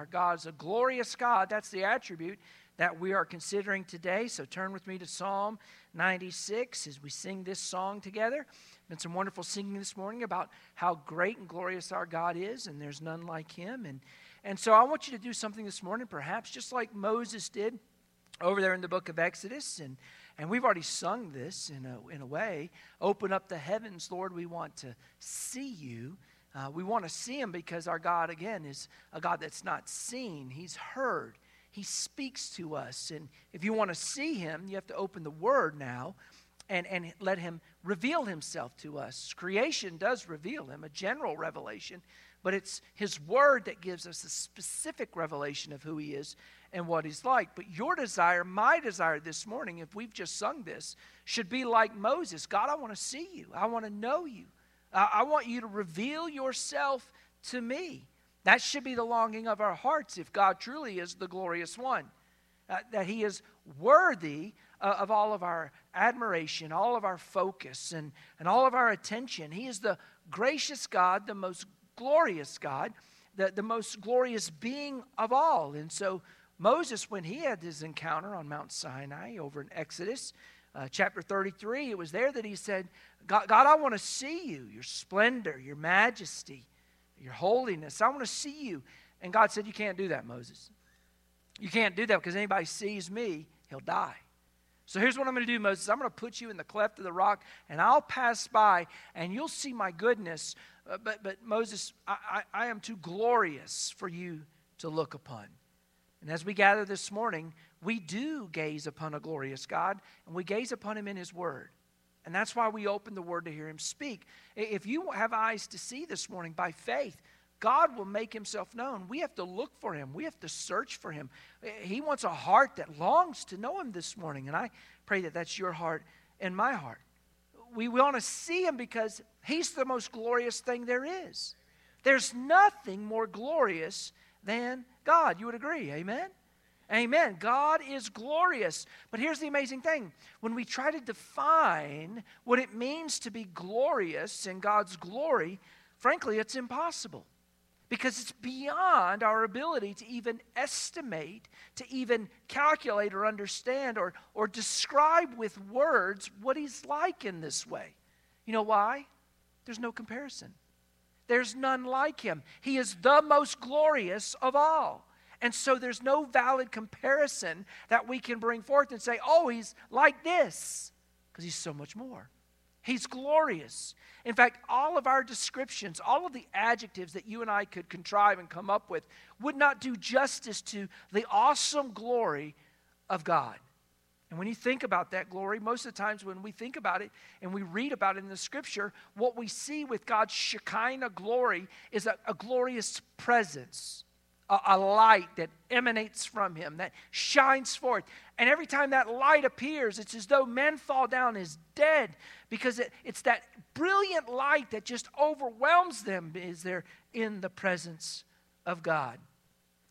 Our God is a glorious God. That's the attribute that we are considering today. So turn with me to Psalm 96 as we sing this song together. Been some wonderful singing this morning about how great and glorious our God is, and there's none like him. And, and so I want you to do something this morning, perhaps just like Moses did over there in the book of Exodus. And, and we've already sung this in a, in a way. Open up the heavens, Lord. We want to see you. Uh, we want to see him because our God, again, is a God that's not seen, he's heard. He speaks to us. And if you want to see him, you have to open the word now and, and let him reveal himself to us. Creation does reveal him, a general revelation, but it's his word that gives us a specific revelation of who he is and what he's like. But your desire, my desire this morning, if we've just sung this, should be like Moses God, I want to see you, I want to know you, I want you to reveal yourself to me. That should be the longing of our hearts if God truly is the glorious one. Uh, that he is worthy uh, of all of our admiration, all of our focus, and, and all of our attention. He is the gracious God, the most glorious God, the, the most glorious being of all. And so, Moses, when he had his encounter on Mount Sinai over in Exodus uh, chapter 33, it was there that he said, God, God I want to see you, your splendor, your majesty, your holiness. I want to see you. And God said, You can't do that, Moses. You can't do that because anybody sees me, he'll die. So here's what I'm going to do, Moses. I'm going to put you in the cleft of the rock, and I'll pass by, and you'll see my goodness. Uh, but, but Moses, I, I, I am too glorious for you to look upon. And as we gather this morning, we do gaze upon a glorious God, and we gaze upon him in his word. And that's why we open the word to hear him speak. If you have eyes to see this morning by faith, God will make himself known. We have to look for him. We have to search for him. He wants a heart that longs to know him this morning. And I pray that that's your heart and my heart. We want to see him because he's the most glorious thing there is. There's nothing more glorious than God. You would agree, amen? Amen. God is glorious. But here's the amazing thing when we try to define what it means to be glorious in God's glory, frankly, it's impossible because it's beyond our ability to even estimate, to even calculate or understand or, or describe with words what he's like in this way. You know why? There's no comparison. There's none like him. He is the most glorious of all. And so there's no valid comparison that we can bring forth and say, oh, he's like this, because he's so much more. He's glorious. In fact, all of our descriptions, all of the adjectives that you and I could contrive and come up with, would not do justice to the awesome glory of God. And when you think about that glory, most of the times when we think about it and we read about it in the scripture, what we see with God's Shekinah glory is a, a glorious presence a, light that emanates from him, that shines forth. And every time that light appears, it's as though men fall down as dead because it, it's that brilliant light that just overwhelms them as they're in the presence of God.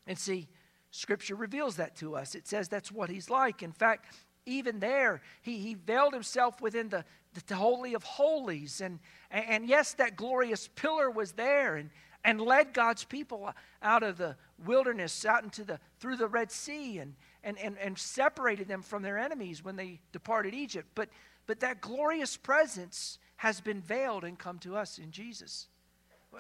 And see, Scripture reveals that to us. It says that's what He's like. In fact, even there, He, he veiled Himself within the, the Holy of Holies. And, and yes, that glorious pillar was there. And, and led God's people out of the wilderness, out into the through the Red Sea, and and, and, and separated them from their enemies when they departed Egypt. But but that glorious presence has been veiled and come to us in Jesus.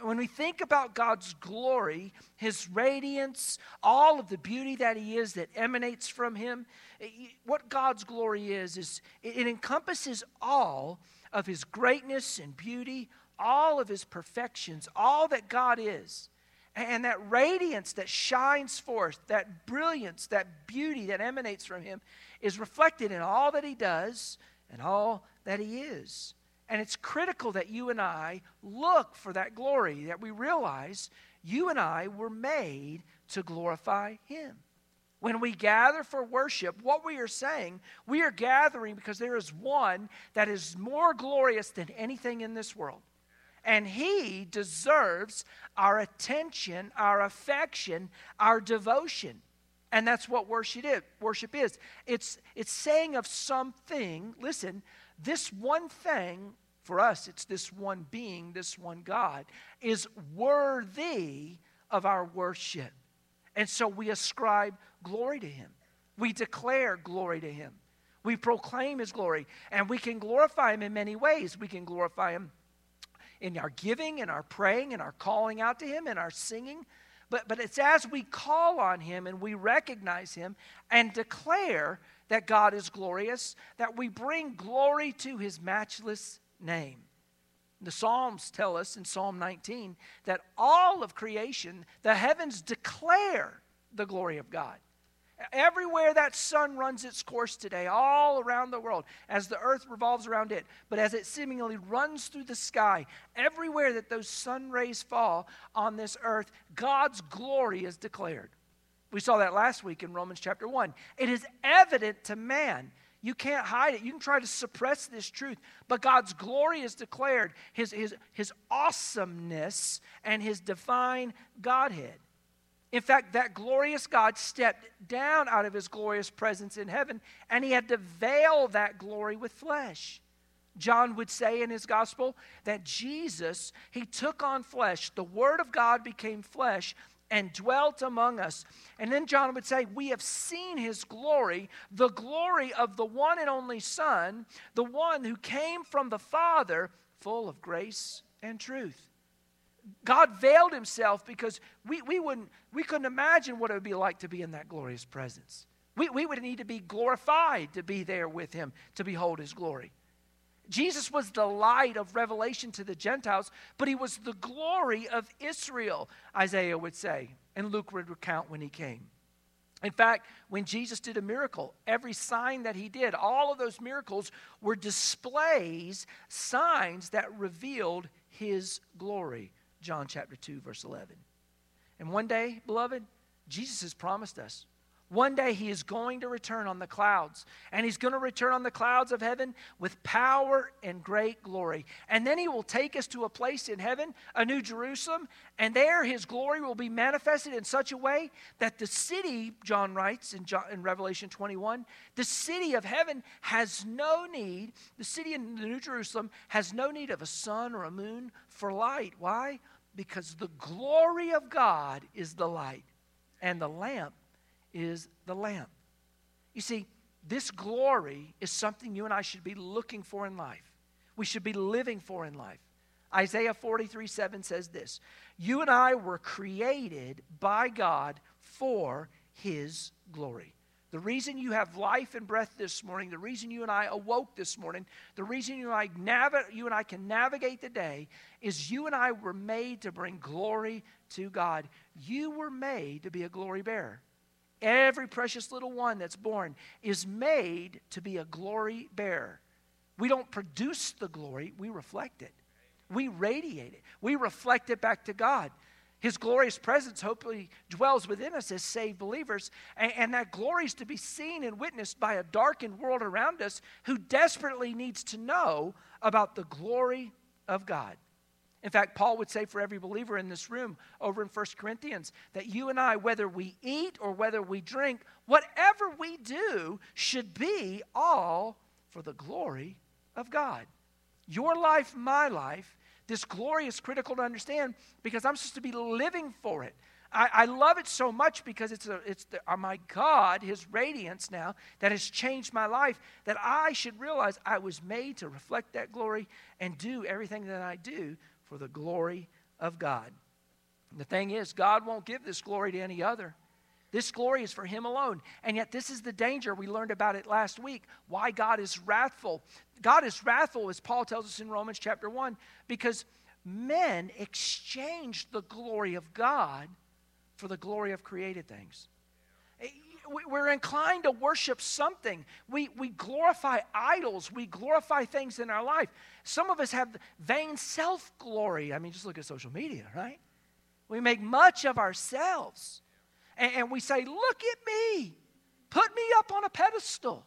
When we think about God's glory, His radiance, all of the beauty that He is that emanates from Him, eh, what God's glory is, is it encompasses all of His greatness and beauty, all of his perfections, all that God is. And that radiance that shines forth, that brilliance, that beauty that emanates from him, is reflected in all that he does and all that he is. And it's critical that you and I look for that glory, that we realize you and I were made to glorify him. When we gather for worship, what we are saying, we are gathering because there is one that is more glorious than anything in this world. And He deserves our attention, our affection, our devotion. And that's what worship is. Worship is. It's, it's saying of something, listen, this one thing, for us, it's this one being, this one God, is worthy of our worship. And so we ascribe glory to him. We declare glory to him. We proclaim his glory. And we can glorify him in many ways. We can glorify him in our giving, in our praying, in our calling out to him, in our singing. But, but it's as we call on him and we recognize him and declare that God is glorious that we bring glory to his matchless name. The Psalms tell us in Psalm 19 that all of creation, the heavens declare the glory of God. Everywhere that sun runs its course today, all around the world, as the earth revolves around it, but as it seemingly runs through the sky, everywhere that those sun rays fall on this earth, God's glory is declared. We saw that last week in Romans chapter 1. It is evident to man. You can't hide it. You can try to suppress this truth, but God's glory is declared, his, his, his awesomeness and his divine Godhead. In fact, that glorious God stepped down out of his glorious presence in heaven, and he had to veil that glory with flesh. John would say in his gospel that Jesus, he took on flesh. The Word of God became flesh and dwelt among us. And then John would say, We have seen his glory, the glory of the one and only Son, the one who came from the Father, full of grace and truth. God veiled himself because we, we, wouldn't, we couldn't imagine what it would be like to be in that glorious presence. We, we would need to be glorified to be there with him, to behold his glory. Jesus was the light of revelation to the Gentiles, but he was the glory of Israel, Isaiah would say, and Luke would recount when he came. In fact, when Jesus did a miracle, every sign that he did, all of those miracles were displays, signs that revealed his glory. John chapter 2, verse 11. And one day, beloved, Jesus has promised us. One day he is going to return on the clouds, and he's going to return on the clouds of heaven with power and great glory. And then he will take us to a place in heaven, a new Jerusalem, and there his glory will be manifested in such a way that the city, John writes in, John, in Revelation 21, the city of heaven has no need, the city in the New Jerusalem has no need of a sun or a moon for light. Why? Because the glory of God is the light, and the lamp is the lamp. You see, this glory is something you and I should be looking for in life. We should be living for in life. Isaiah 43 7 says this You and I were created by God for his glory. The reason you have life and breath this morning, the reason you and I awoke this morning, the reason you and I, you and I can navigate the day is you and I were made to bring glory to God. You were made to be a glory bearer. Every precious little one that's born is made to be a glory bearer. We don't produce the glory, we reflect it. We radiate it. We reflect it back to God. His glorious presence hopefully dwells within us as saved believers, and, and, that glory is to be seen and witnessed by a darkened world around us who desperately needs to know about the glory of God. In fact, Paul would say for every believer in this room over in 1 Corinthians that you and I, whether we eat or whether we drink, whatever we do should be all for the glory of God. Your life, my life, this glory is critical to understand because I'm supposed to be living for it. I, I love it so much because it's, a, it's the, oh my God, His radiance now that has changed my life that I should realize I was made to reflect that glory and do everything that I do for the glory of God. And the thing is, God won't give this glory to any other. This glory is for Him alone. And yet, this is the danger. We learned about it last week. Why God is wrathful. God is wrathful, as Paul tells us in Romans chapter 1, because men exchanged the glory of God for the glory of created things. We're inclined to worship something. We, we glorify idols. We glorify things in our life. Some of us have vain self glory. I mean, just look at social media, right? We make much of ourselves. And, and we say, Look at me. Put me up on a pedestal.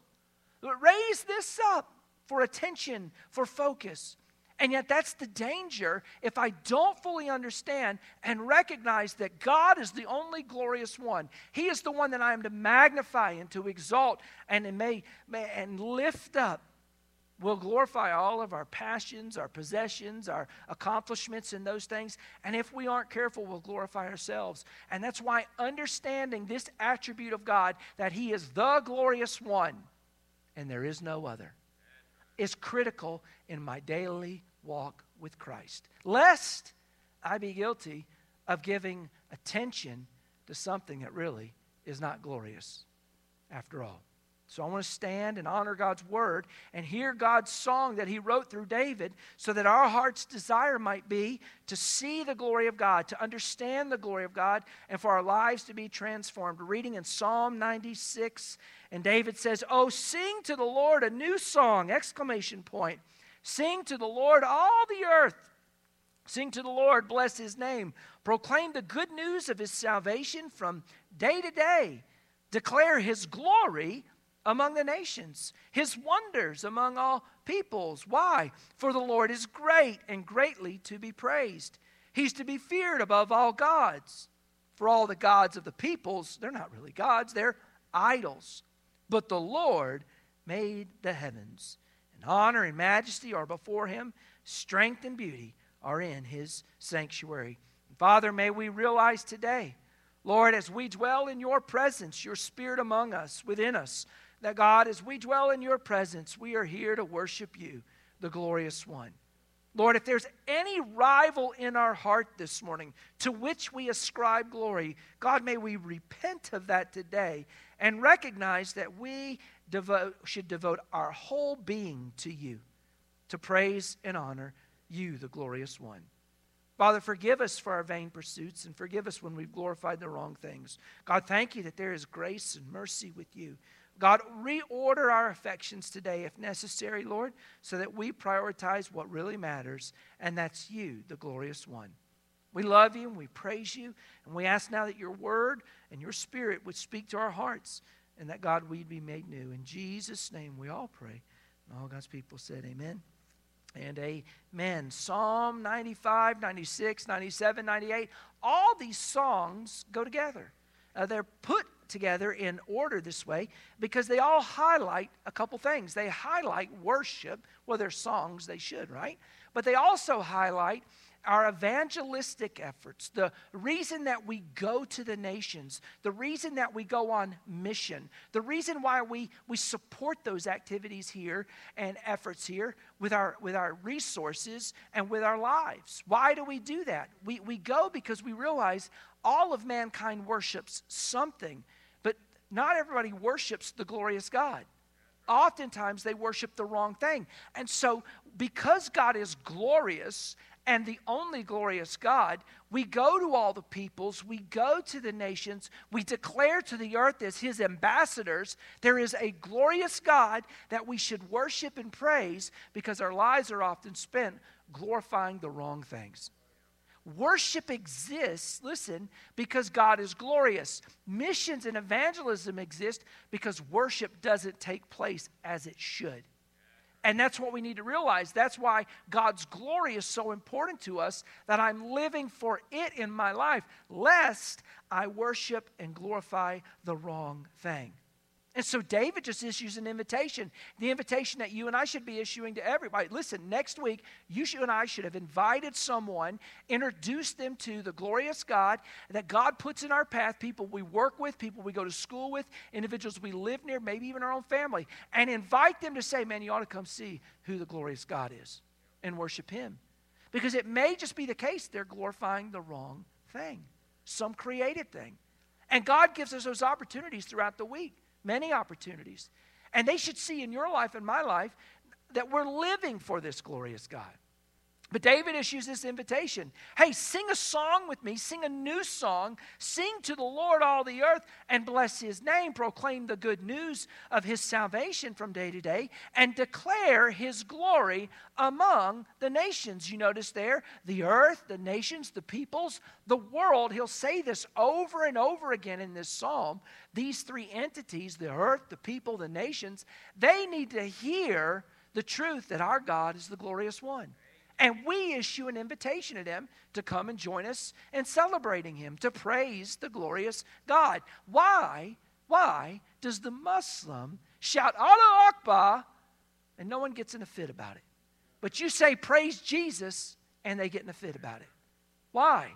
Raise this up for attention, for focus. And yet, that's the danger if I don't fully understand and recognize that God is the only glorious one. He is the one that I am to magnify and to exalt and, may, and lift up. We'll glorify all of our passions, our possessions, our accomplishments, and those things. And if we aren't careful, we'll glorify ourselves. And that's why understanding this attribute of God, that He is the glorious one and there is no other, is critical in my daily walk with Christ. Lest I be guilty of giving attention to something that really is not glorious after all. So I want to stand and honor God's word and hear God's song that he wrote through David so that our heart's desire might be to see the glory of God, to understand the glory of God, and for our lives to be transformed. Reading in Psalm 96, and David says, Oh, sing to the Lord a new song! Exclamation point. Sing to the Lord all the earth. Sing to the Lord, bless his name. Proclaim the good news of his salvation from day to day. Declare his glory among the nations, his wonders among all peoples. Why? For the Lord is great and greatly to be praised. He's to be feared above all gods. For all the gods of the peoples, they're not really gods, they're idols. But the Lord made the heavens. And honor and majesty are before him, strength and beauty are in his sanctuary. Father, may we realize today, Lord, as we dwell in your presence, your spirit among us, within us, that God, as we dwell in your presence, we are here to worship you, the glorious one. Lord, if there's any rival in our heart this morning to which we ascribe glory, God, may we repent of that today and recognize that we devote, should devote our whole being to you, to praise and honor you, the glorious one. Father, forgive us for our vain pursuits and forgive us when we've glorified the wrong things. God, thank you that there is grace and mercy with you. God, reorder our affections today if necessary, Lord, so that we prioritize what really matters, and that's you, the glorious one. We love you and we praise you, and we ask now that your word and your spirit would speak to our hearts, and that, God, we'd be made new. In Jesus' name we all pray. And all God's people said, Amen and amen. Psalm 95, 96, 97, 98, all these songs go together. Uh, they're put together in order this way because they all highlight a couple things. They highlight worship. Well, they're songs, they should, right? But they also highlight our evangelistic efforts, the reason that we go to the nations, the reason that we go on mission, the reason why we, we support those activities here and efforts here with our, with our resources and with our lives. Why do we do that? We, we go because we realize all of mankind worships something, not everybody worships the glorious God oftentimes they worship the wrong thing. And so, because God is glorious and the only glorious God, we go to all the peoples, we go to the nations, we declare to the earth as his ambassadors, there is a glorious God that we should worship and praise because our lives are often spent glorifying the wrong things. Worship exists, listen, because God is glorious. Missions and evangelism exist because worship doesn't take place as it should. And that's what we need to realize. That's why God's glory is so important to us that I'm living for it in my life, lest I worship and glorify the wrong thing. And so David just issues an invitation, the invitation that you and I should be issuing to everybody. Listen, next week, you and I should have invited someone, introduced them to the glorious God that God puts in our path, people we work with, people we go to school with, individuals we live near, maybe even our own family, and invite them to say, man, you ought to come see who the glorious God is and worship Him. Because it may just be the case they're glorifying the wrong thing, some created thing. And God gives us those opportunities throughout the week many opportunities. And they should see in your life and my life that we're living for this glorious God. But David issues this invitation Hey, sing a song with me, sing a new song, sing to the Lord all the earth, and bless his name. Proclaim the good news of his salvation from day to day, and declare his glory among the nations. You notice there the earth, the nations, the peoples, the world. He'll say this over and over again in this psalm. These three entities, the earth, the people, the nations, they need to hear the truth that our God is the glorious one. And we issue an invitation to them to come and join us in celebrating Him, to praise the glorious God. Why? Why does the Muslim shout Allah Akbar and no one gets in a fit about it. But you say, Praise Jesus, and they get in a fit about it. Why?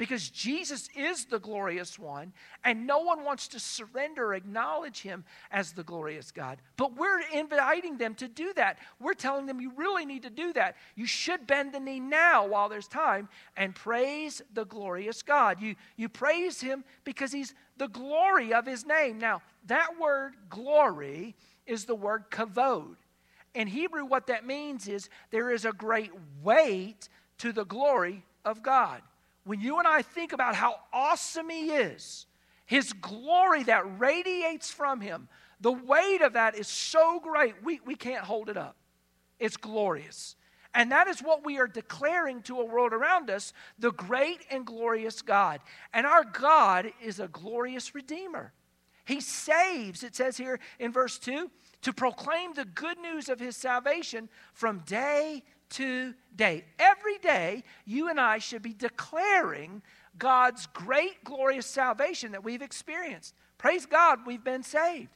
Because Jesus is the glorious one, and no one wants to surrender or acknowledge him as the glorious God. But we're inviting them to do that. We're telling them you really need to do that. You should bend the knee now while there's time and praise the glorious God. You, you praise him because he's the glory of his name. Now, that word glory is the word kavod. In Hebrew, what that means is there is a great weight to the glory of God when you and I think about how awesome He is, His glory that radiates from Him, the weight of that is so great, we, we can't hold it up. It's glorious. And that is what we are declaring to a world around us the great and glorious God. And our God is a glorious Redeemer. He saves, it says here in verse 2, to proclaim the good news of his salvation from day today. Every day, you and I should be declaring God's great, glorious salvation that we've experienced. Praise God, we've been saved.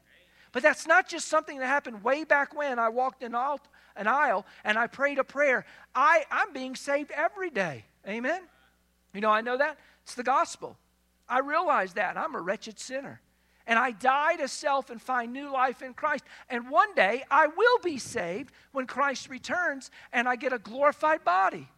But that's not just something that happened way back when I walked in all an aisle and I prayed a prayer. I, I'm being saved every day. Amen? You know, I know that. It's the gospel. I realize that. I'm a wretched sinner. And I die to self and find new life in Christ. And one day I will be saved when Christ returns and I get a glorified body.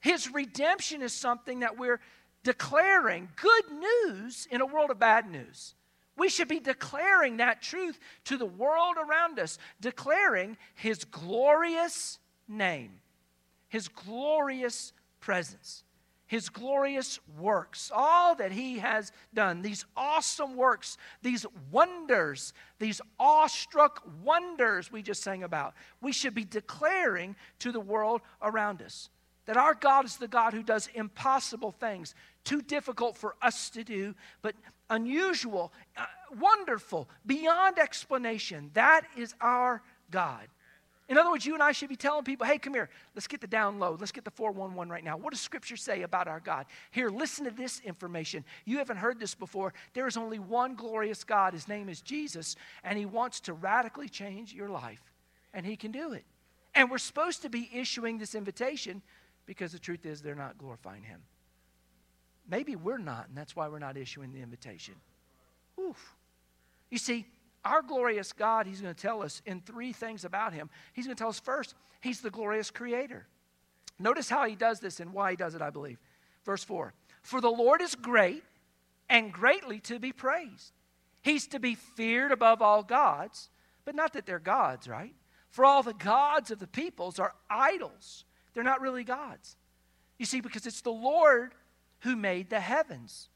His redemption is something that we're declaring good news in a world of bad news. We should be declaring that truth to the world around us, declaring His glorious name, His glorious presence his glorious works, all that he has done, these awesome works, these wonders, these awestruck wonders we just sang about, we should be declaring to the world around us that our God is the God who does impossible things, too difficult for us to do, but unusual, uh, wonderful, beyond explanation. That is our God. In other words, you and I should be telling people, hey, come here, let's get the download. Let's get the 411 right now. What does Scripture say about our God? Here, listen to this information. You haven't heard this before. There is only one glorious God. His name is Jesus, and He wants to radically change your life, and He can do it. And we're supposed to be issuing this invitation because the truth is they're not glorifying Him. Maybe we're not, and that's why we're not issuing the invitation. Oof. You see, our glorious God, He's going to tell us in three things about Him. He's going to tell us first, He's the glorious Creator. Notice how He does this and why He does it, I believe. Verse 4 For the Lord is great and greatly to be praised. He's to be feared above all gods, but not that they're gods, right? For all the gods of the peoples are idols. They're not really gods. You see, because it's the Lord who made the heavens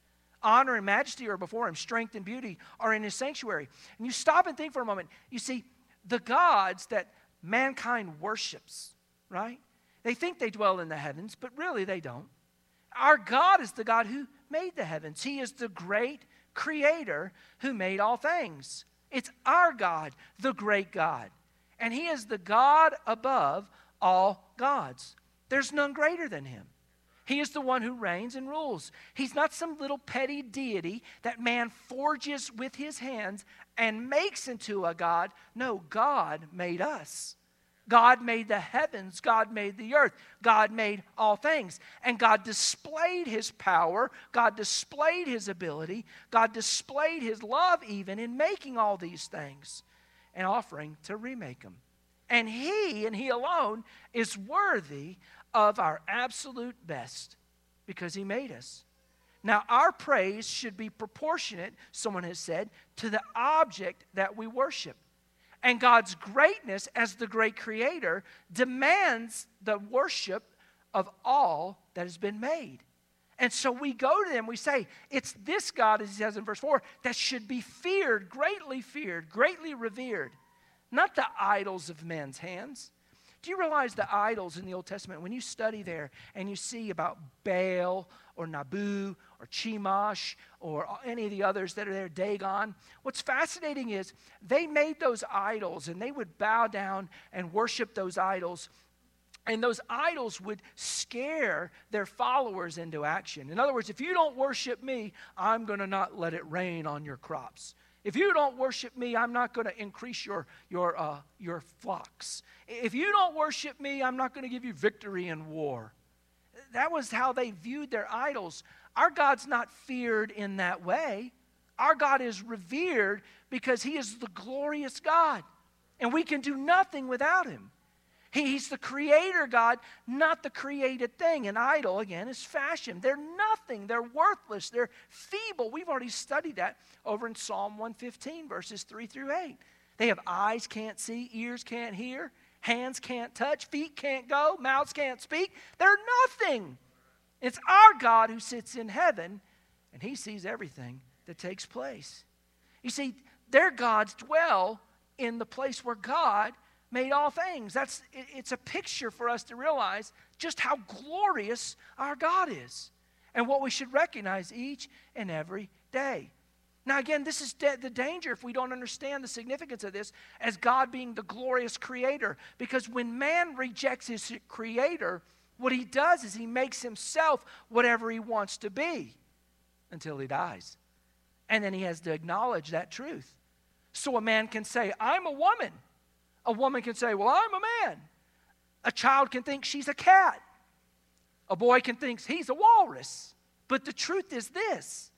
honor and majesty are before him, strength and beauty are in his sanctuary. And you stop and think for a moment. You see, the gods that mankind worships, right? They think they dwell in the heavens, but really they don't. Our God is the God who made the heavens, He is the great creator who made all things. It's our God, the great God. And He is the God above all gods. There's none greater than Him. He is the one who reigns and rules. He's not some little petty deity that man forges with his hands and makes into a God. No, God made us. God made the heavens, God made the earth, God made all things. And God displayed his power, God displayed his ability, God displayed his love even in making all these things and offering to remake them. And he and he alone is worthy of our absolute best because He made us. Now, our praise should be proportionate, someone has said, to the object that we worship. And God's greatness as the great creator demands the worship of all that has been made. And so we go to them, we say, it's this God, as he says in verse 4, that should be feared, greatly feared, greatly revered, not the idols of men's hands. Do you realize the idols in the Old Testament, when you study there and you see about Baal or Nabu or Chemosh or any of the others that are there, Dagon, what's fascinating is they made those idols and they would bow down and worship those idols. And those idols would scare their followers into action. In other words, if you don't worship me, I'm going to not let it rain on your crops. If you don't worship me, I'm not going to increase your, your, uh, your flocks. If you don't worship me, I'm not going to give you victory in war. That was how they viewed their idols. Our God's not feared in that way. Our God is revered because He is the glorious God, and we can do nothing without Him. He's the creator God, not the created thing. An idol, again, is fashion. They're nothing. They're worthless. They're feeble. We've already studied that over in Psalm 115, verses 3 through 8. They have eyes can't see, ears can't hear, hands can't touch, feet can't go, mouths can't speak. They're nothing. It's our God who sits in heaven, and He sees everything that takes place. You see, their gods dwell in the place where God made all things. That's it's a picture for us to realize just how glorious our God is and what we should recognize each and every day. Now, again, this is de- the danger if we don't understand the significance of this as God being the glorious creator. Because when man rejects his creator, what he does is he makes himself whatever he wants to be until he dies. And then he has to acknowledge that truth. So a man can say, I'm a woman. A woman can say, Well, I'm a man. A child can think she's a cat. A boy can think he's a walrus. But the truth is this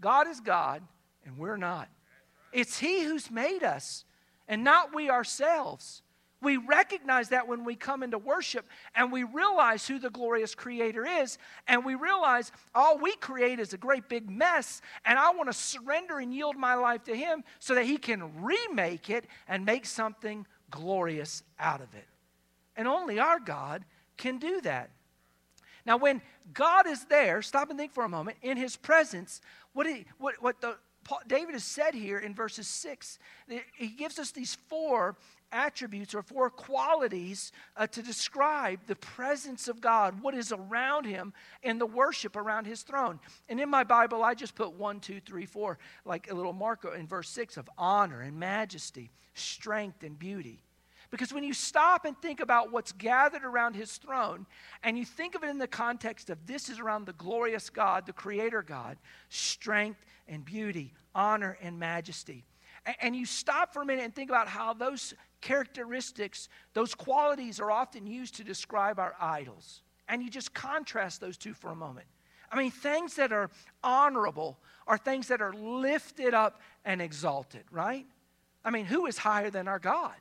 God is God, and we're not. It's He who's made us, and not we ourselves. We recognize that when we come into worship and we realize who the glorious Creator is, and we realize all we create is a great big mess, and I want to surrender and yield my life to Him so that He can remake it and make something glorious out of it. And only our God can do that. Now, when God is there, stop and think for a moment, in His presence, what, he, what, what the, David has said here in verses 6, he gives us these four attributes or four qualities uh, to describe the presence of God, what is around him, and the worship around his throne. And in my Bible, I just put one, two, three, four, like a little marker in verse 6 of honor and majesty, strength and beauty. Because when you stop and think about what's gathered around his throne, and you think of it in the context of this is around the glorious God, the creator God, strength and beauty, honor and majesty. And you stop for a minute and think about how those characteristics, those qualities are often used to describe our idols. And you just contrast those two for a moment. I mean, things that are honorable are things that are lifted up and exalted, right? I mean, who is higher than our God?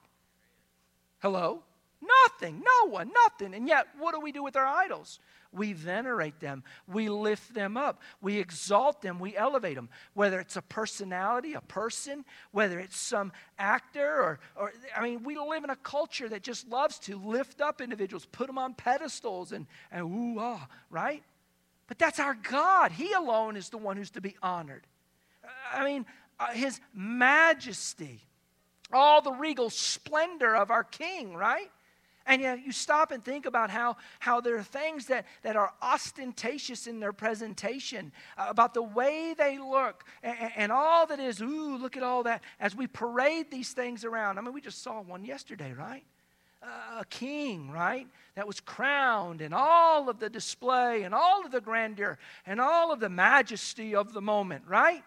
Hello? Nothing, no one, nothing. And yet, what do we do with our idols? We venerate them, we lift them up, we exalt them, we elevate them. Whether it's a personality, a person, whether it's some actor, or, or I mean, we live in a culture that just loves to lift up individuals, put them on pedestals, and, and ooh, ah, right? But that's our God. He alone is the one who's to be honored. I mean, uh, His majesty, all the regal splendor of our King, right? And yet you stop and think about how, how there are things that, that are ostentatious in their presentation, uh, about the way they look, and, and, all that is, ooh, look at all that, as we parade these things around. I mean, we just saw one yesterday, right? A king, right? That was crowned, and all of the display, and all of the grandeur, and all of the majesty of the moment, right?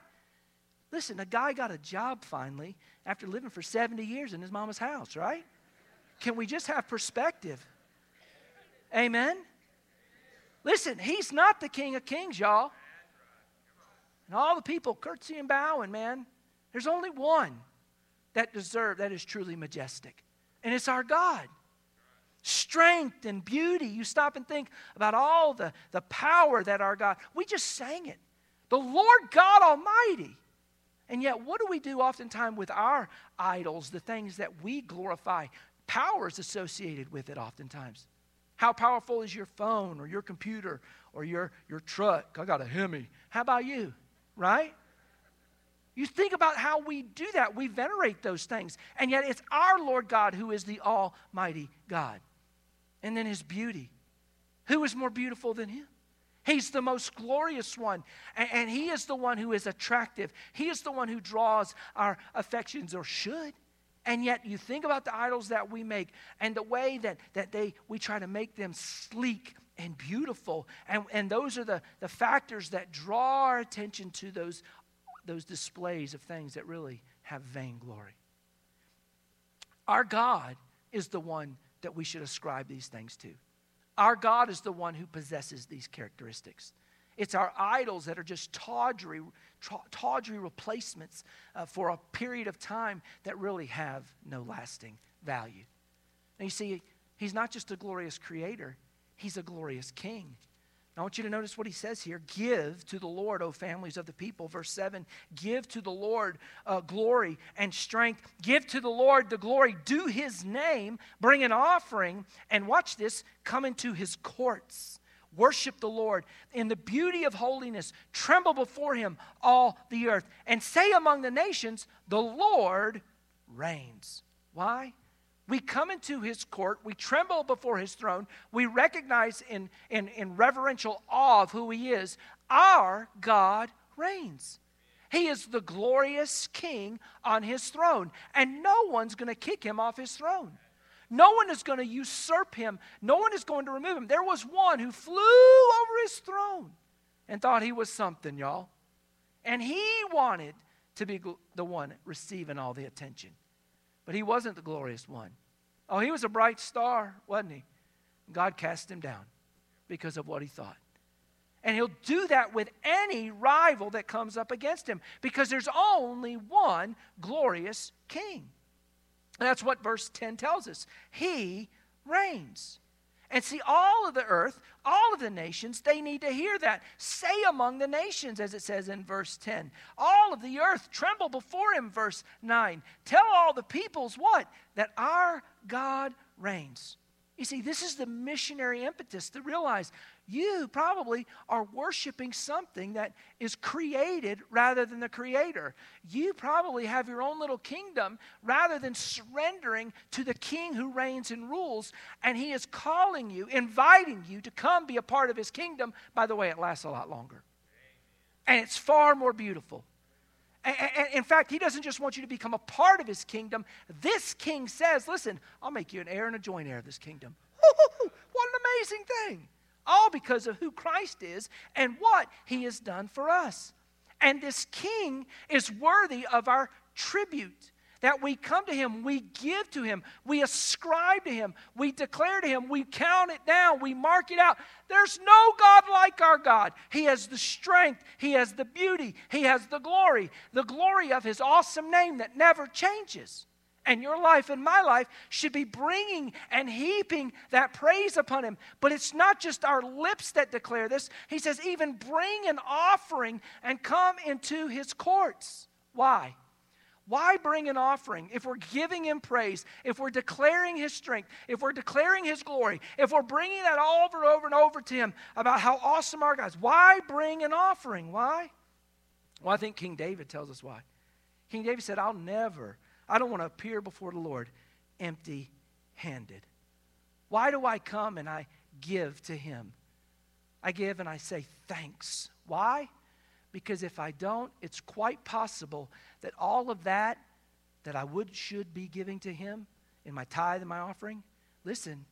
Listen, a guy got a job finally after living for 70 years in his mama's house, right? Can we just have perspective? Amen? Listen, he's not the King of Kings, y'all. And all the people curtsy and bowing, man. There's only one that deserve that is truly majestic. And it's our God. Strength and beauty. You stop and think about all the, the power that our God. We just sang it. The Lord God Almighty. And yet, what do we do oftentimes with our idols, the things that we glorify? Power is associated with it oftentimes. How powerful is your phone or your computer or your, your truck? I got a Hemi. How about you? Right? You think about how we do that. We venerate those things. And yet it's our Lord God who is the Almighty God. And then His beauty. Who is more beautiful than Him? He's the most glorious one. And, and He is the one who is attractive. He is the one who draws our affections or should. And yet you think about the idols that we make and the way that, that they we try to make them sleek and beautiful. And, and those are the, the factors that draw our attention to those those displays of things that really have vainglory. Our God is the one that we should ascribe these things to. Our God is the one who possesses these characteristics. It's our idols that are just tawdry, tawdry replacements uh, for a period of time that really have no lasting value. And you see, He's not just a glorious creator, He's a glorious king. I want you to notice what he says here. Give to the Lord, O families of the people. Verse 7 Give to the Lord uh, glory and strength. Give to the Lord the glory. Do his name. Bring an offering. And watch this come into his courts. Worship the Lord in the beauty of holiness. Tremble before him, all the earth. And say among the nations, The Lord reigns. Why? We come into his court, we tremble before his throne, we recognize in, in, in reverential awe of who he is. Our God reigns. He is the glorious king on his throne, and no one's going to kick him off his throne. No one is going to usurp him. No one is going to remove him. There was one who flew over his throne and thought he was something, y'all. And he wanted to be the one receiving all the attention. But he wasn't the glorious one. Oh, he was a bright star, wasn't he? God cast him down because of what he thought. And he'll do that with any rival that comes up against him because there's only one glorious king. And that's what verse 10 tells us. He reigns. And see, all of the earth, all of the nations, they need to hear that. Say among the nations, as it says in verse 10. All of the earth tremble before him, verse 9. Tell all the peoples what? That our God reigns. You see, this is the missionary impetus to realize you probably are worshiping something that is created rather than the creator. You probably have your own little kingdom rather than surrendering to the king who reigns and rules. And he is calling you, inviting you to come be a part of his kingdom. By the way, it lasts a lot longer. And it's far more beautiful. And, in fact, he doesn't just want you to become a part of his kingdom. This king says, Listen, I'll make you an heir and a joint heir of this kingdom. What an amazing thing. All because of who Christ is and what he has done for us. And this king is worthy of our tribute. That we come to him, we give to him, we ascribe to him, we declare to him, we count it down, we mark it out. There's no God like our God. He has the strength, he has the beauty, he has the glory, the glory of his awesome name that never changes. And your life and my life should be bringing and heaping that praise upon him. But it's not just our lips that declare this. He says, even bring an offering and come into his courts. Why? Why bring an offering if we're giving him praise, if we're declaring his strength, if we're declaring his glory, if we're bringing that over and over and over to him about how awesome our God is? Why bring an offering? Why? Well, I think King David tells us why. King David said, I'll never I don't want to appear before the Lord empty handed. Why do I come and I give to Him? I give and I say thanks. Why? Because if I don't, it's quite possible that all of that that I would should be giving to Him in my tithe and my offering, listen,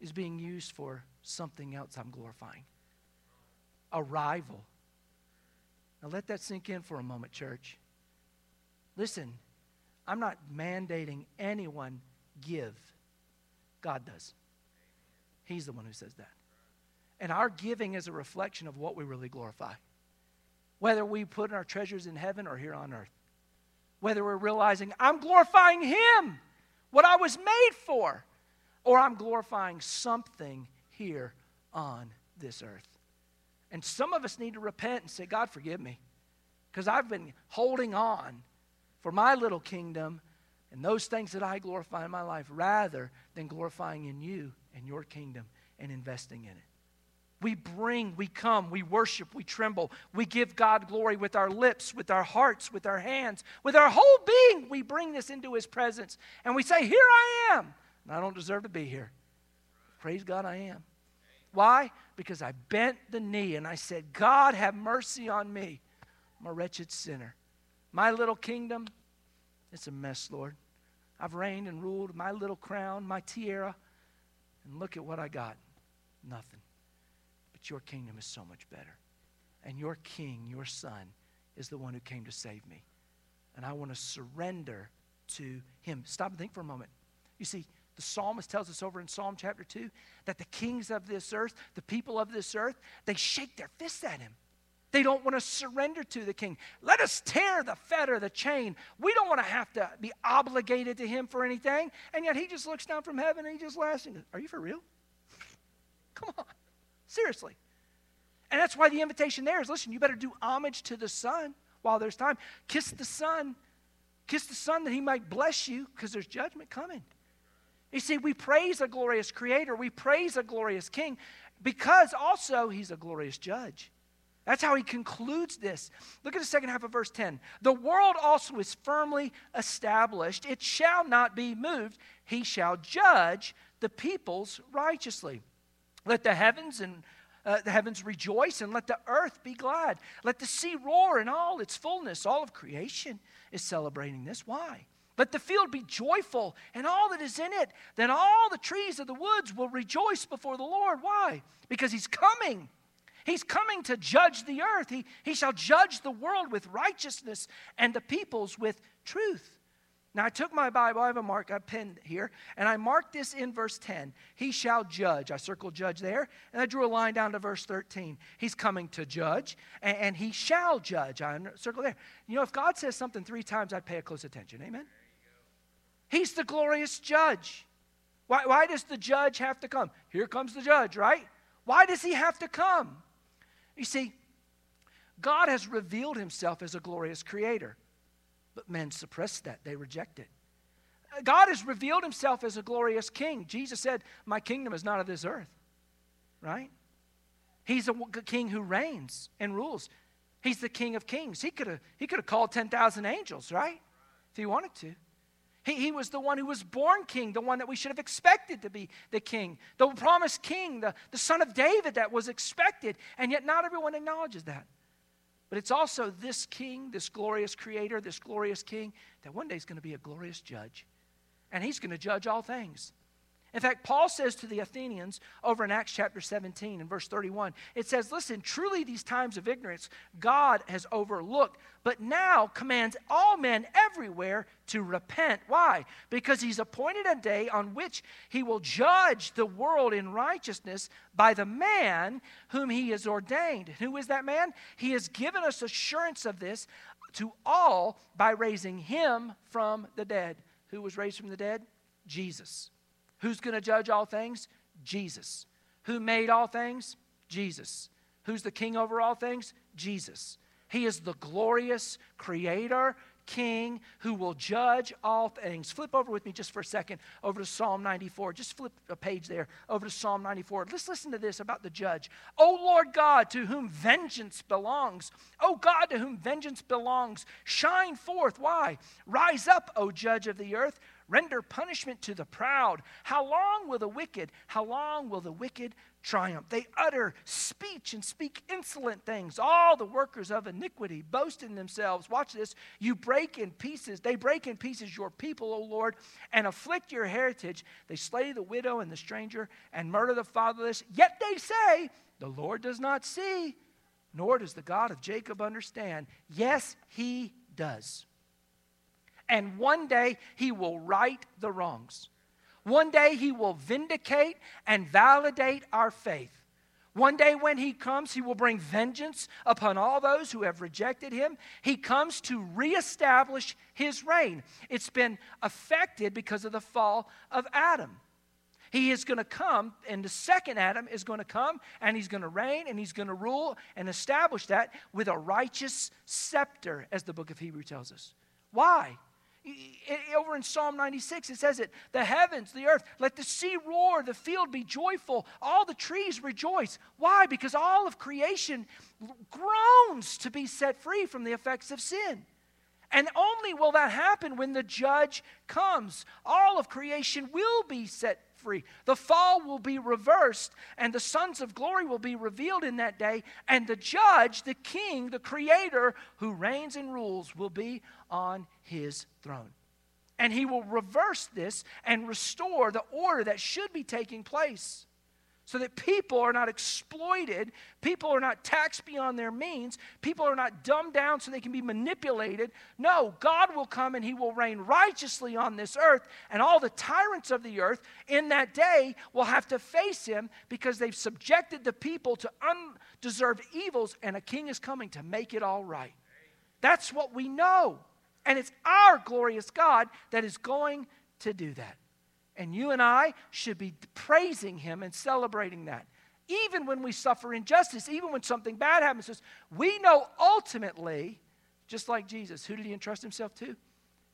is being used for something else I'm glorifying. A rival. Now let that sink in for a moment, church. Listen, I'm not mandating anyone give. God does. He's the one who says that. And our giving is a reflection of what we really glorify. Whether we put our treasures in heaven or here on earth. Whether we're realizing I'm glorifying Him, what I was made for, or I'm glorifying something here on this earth. And some of us need to repent and say, God, forgive me. Because I've been holding on for my little kingdom and those things that I glorify in my life rather than glorifying in you and your kingdom and investing in it. We bring, we come, we worship, we tremble, we give God glory with our lips, with our hearts, with our hands, with our whole being. We bring this into His presence and we say, Here I am. And I don't deserve to be here. Praise God, I am. Why? Because I bent the knee and I said, God, have mercy on me. I'm a wretched sinner. My little kingdom, it's a mess, Lord. I've reigned and ruled my little crown, my tiara, and look at what I got nothing. But your kingdom is so much better. And your king, your son, is the one who came to save me. And I want to surrender to him. Stop and think for a moment. You see, the psalmist tells us over in Psalm chapter 2 that the kings of this earth, the people of this earth, they shake their fists at him. They don't want to surrender to the king. Let us tear the fetter, the chain. We don't want to have to be obligated to him for anything. And yet he just looks down from heaven and he just laughs and goes, Are you for real? Come on. Seriously. And that's why the invitation there is listen, you better do homage to the Son while there's time. Kiss the Son. Kiss the Son that he might bless you because there's judgment coming. You see, we praise a glorious Creator, we praise a glorious King because also he's a glorious judge. That's how he concludes this. Look at the second half of verse 10. The world also is firmly established, it shall not be moved. He shall judge the peoples righteously. Let the heavens and uh, the heavens rejoice and let the earth be glad. Let the sea roar in all its fullness. All of creation is celebrating this. Why? Let the field be joyful and all that is in it. Then all the trees of the woods will rejoice before the Lord. Why? Because he's coming. He's coming to judge the earth. He, he shall judge the world with righteousness and the peoples with truth. Now, I took my Bible, I have a mark, I pinned here, and I marked this in verse 10. He shall judge. I circled judge there, and I drew a line down to verse 13. He's coming to judge, and, and he shall judge. I circled there. You know, if God says something three times, I'd pay close attention. Amen? He's the glorious judge. Why, why does the judge have to come? Here comes the judge, right? Why does he have to come? You see, God has revealed himself as a glorious creator, but men suppress that, they reject it. God has revealed himself as a glorious king. Jesus said, My kingdom is not of this earth, right? He's a king who reigns and rules. He's the king of kings. He could have he could have called 10,000 angels, right? If he wanted to. He, he was the one who was born king, the one that we should have expected to be the king, the promised king, the, the son of David that was expected. And yet, not everyone acknowledges that. But it's also this king, this glorious creator, this glorious king, that one day is going to be a glorious judge. And he's going to judge all things. In fact, Paul says to the Athenians over in Acts chapter 17 and verse 31, it says, Listen, truly these times of ignorance God has overlooked, but now commands all men everywhere to repent. Why? Because he's appointed a day on which he will judge the world in righteousness by the man whom he has ordained. Who is that man? He has given us assurance of this to all by raising him from the dead. Who was raised from the dead? Jesus. Who's going to judge all things? Jesus. Who made all things? Jesus. Who's the king over all things? Jesus. He is the glorious creator, king who will judge all things. Flip over with me just for a second over to Psalm 94. Just flip a page there over to Psalm 94. Let's listen to this about the judge. O Lord God, to whom vengeance belongs. O God, to whom vengeance belongs. Shine forth. Why? Rise up, O judge of the earth. Render punishment to the proud. How long will the wicked, how long will the wicked triumph? They utter speech and speak insolent things. All the workers of iniquity boast in themselves. Watch this. You break in pieces, they break in pieces your people, O Lord, and afflict your heritage. They slay the widow and the stranger and murder the fatherless. Yet they say, The Lord does not see, nor does the God of Jacob understand. Yes, he does. And one day he will right the wrongs. One day he will vindicate and validate our faith. One day when he comes, he will bring vengeance upon all those who have rejected him. He comes to reestablish his reign. It's been affected because of the fall of Adam. He is going to come, and the second Adam is going to come, and he's going to reign, and he's going to rule and establish that with a righteous scepter, as the book of Hebrew tells us. Why? Over in Psalm 96, it says it the heavens, the earth, let the sea roar, the field be joyful, all the trees rejoice. Why? Because all of creation groans to be set free from the effects of sin. And only will that happen when the judge comes. All of creation will be set free. The fall will be reversed, and the sons of glory will be revealed in that day. And the judge, the king, the creator who reigns and rules, will be on his throne. And he will reverse this and restore the order that should be taking place. So that people are not exploited, people are not taxed beyond their means, people are not dumbed down so they can be manipulated. No, God will come and He will reign righteously on this earth, and all the tyrants of the earth in that day will have to face Him because they've subjected the people to undeserved evils, and a king is coming to make it all right. That's what we know. And it's our glorious God that is going to do that. And you and I should be praising him and celebrating that. Even when we suffer injustice, even when something bad happens to us, we know ultimately, just like Jesus, who did he entrust himself to?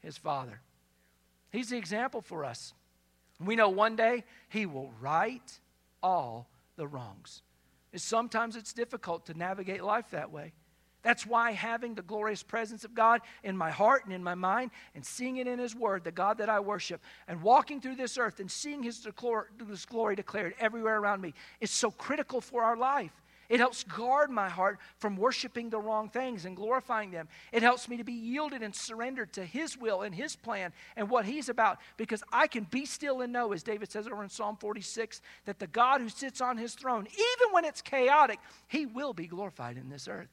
His Father. He's the example for us. We know one day he will right all the wrongs. And sometimes it's difficult to navigate life that way. That's why having the glorious presence of God in my heart and in my mind and seeing it in His Word, the God that I worship, and walking through this earth and seeing His, His glory declared everywhere around me is so critical for our life. It helps guard my heart from worshiping the wrong things and glorifying them. It helps me to be yielded and surrendered to His will and His plan and what He's about because I can be still and know, as David says over in Psalm 46, that the God who sits on His throne, even when it's chaotic, He will be glorified in this earth.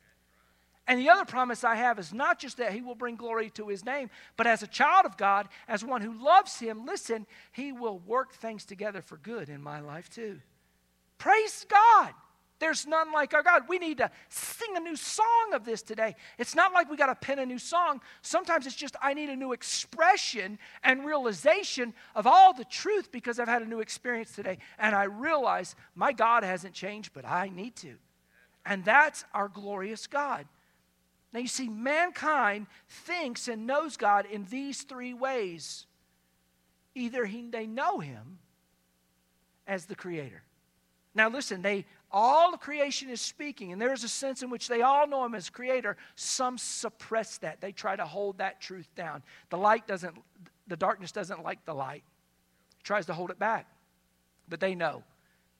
And the other promise I have is not just that he will bring glory to his name, but as a child of God, as one who loves him, listen, he will work things together for good in my life too. Praise God. There's none like our God. We need to sing a new song of this today. It's not like we got to pen a new song. Sometimes it's just I need a new expression and realization of all the truth because I've had a new experience today. And I realize my God hasn't changed, but I need to. And that's our glorious God. Now, you see, mankind thinks and knows God in these three ways. Either he, they know him as the creator. Now, listen, they all of creation is speaking, and there is a sense in which they all know him as creator. Some suppress that. They try to hold that truth down. The light doesn't, the darkness doesn't like the light. It tries to hold it back. But they know.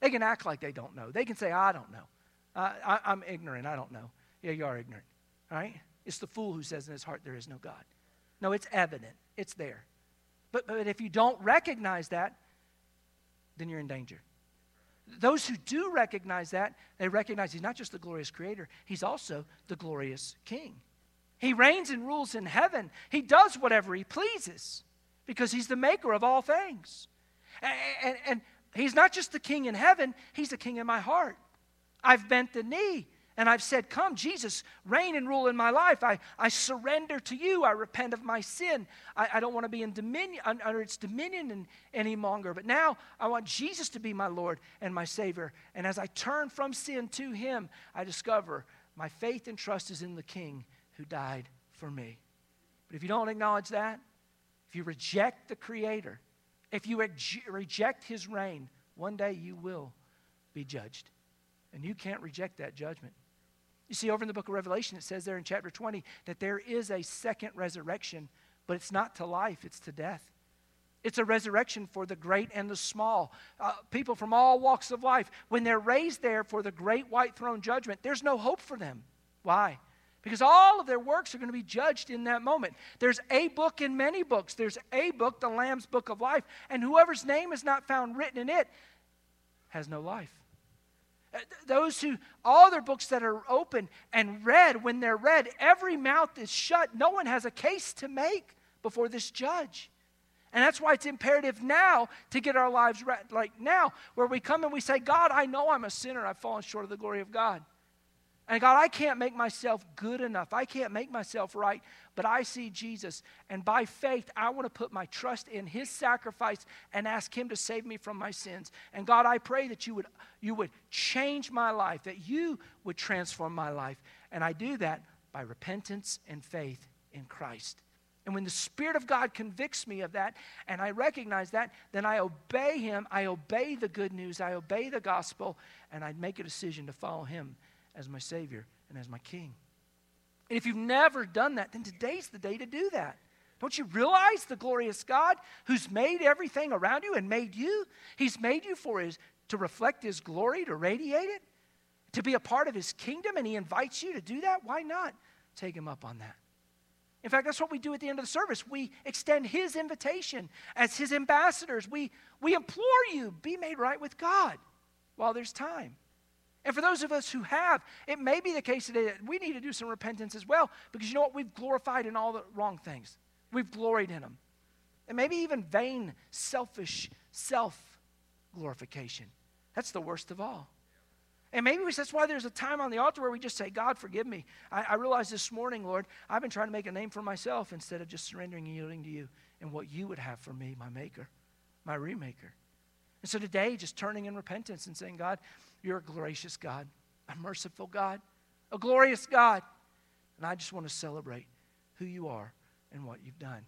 They can act like they don't know. They can say, I don't know. Uh, I, I'm ignorant. I don't know. Yeah, you are ignorant. Right? It's the fool who says in his heart there is no God. No, it's evident. It's there. But, but if you don't recognize that, then you're in danger. Those who do recognize that, they recognize he's not just the glorious creator, he's also the glorious king. He reigns and rules in heaven. He does whatever he pleases because he's the maker of all things. And, and, and he's not just the king in heaven, he's the king in my heart. I've bent the knee and I've said, Come, Jesus, reign and rule in my life. I, I surrender to you. I repent of my sin. I, I don't want to be in dominion, under its dominion in, any longer. But now I want Jesus to be my Lord and my Savior. And as I turn from sin to Him, I discover my faith and trust is in the King who died for me. But if you don't acknowledge that, if you reject the Creator, if you reject His reign, one day you will be judged. And you can't reject that judgment. You see, over in the book of Revelation, it says there in chapter 20 that there is a second resurrection, but it's not to life, it's to death. It's a resurrection for the great and the small. Uh, people from all walks of life, when they're raised there for the great white throne judgment, there's no hope for them. Why? Because all of their works are going to be judged in that moment. There's a book in many books. There's a book, the Lamb's Book of Life, and whoever's name is not found written in it has no life. Uh, those who, all their books that are open and read, when they're read, every mouth is shut. No one has a case to make before this judge. And that's why it's imperative now to get our lives right, like now, where we come and we say, God, I know I'm a sinner. I've fallen short of the glory of God. And God, I can't make myself good enough. I can't make myself right, but I see Jesus. And by faith, I want to put my trust in his sacrifice and ask him to save me from my sins. And God, I pray that you would, you would change my life, that you would transform my life. And I do that by repentance and faith in Christ. And when the Spirit of God convicts me of that and I recognize that, then I obey Him. I obey the good news. I obey the gospel. And I make a decision to follow Him as my Savior and as my King. And if you've never done that, then today's the day to do that. Don't you realize the glorious God who's made everything around you and made you? He's made you for his to reflect his glory, to radiate it, to be a part of his kingdom, and he invites you to do that. Why not take him up on that? In fact, that's what we do at the end of the service. We extend his invitation as his ambassadors. We, we implore you, be made right with God. while there's time. And for those of us who have, it may be the case today that we need to do some repentance as well because you know what? We've glorified in all the wrong things, we've gloried in them. And maybe even vain, selfish self glorification. That's the worst of all. And maybe that's why there's a time on the altar where we just say, God, forgive me. I, I realized this morning, Lord, I've been trying to make a name for myself instead of just surrendering and yielding to you and what you would have for me, my maker, my remaker. And so today, just turning in repentance and saying, God, you're a gracious God, a merciful God, a glorious God. And I just want to celebrate who you are and what you've done.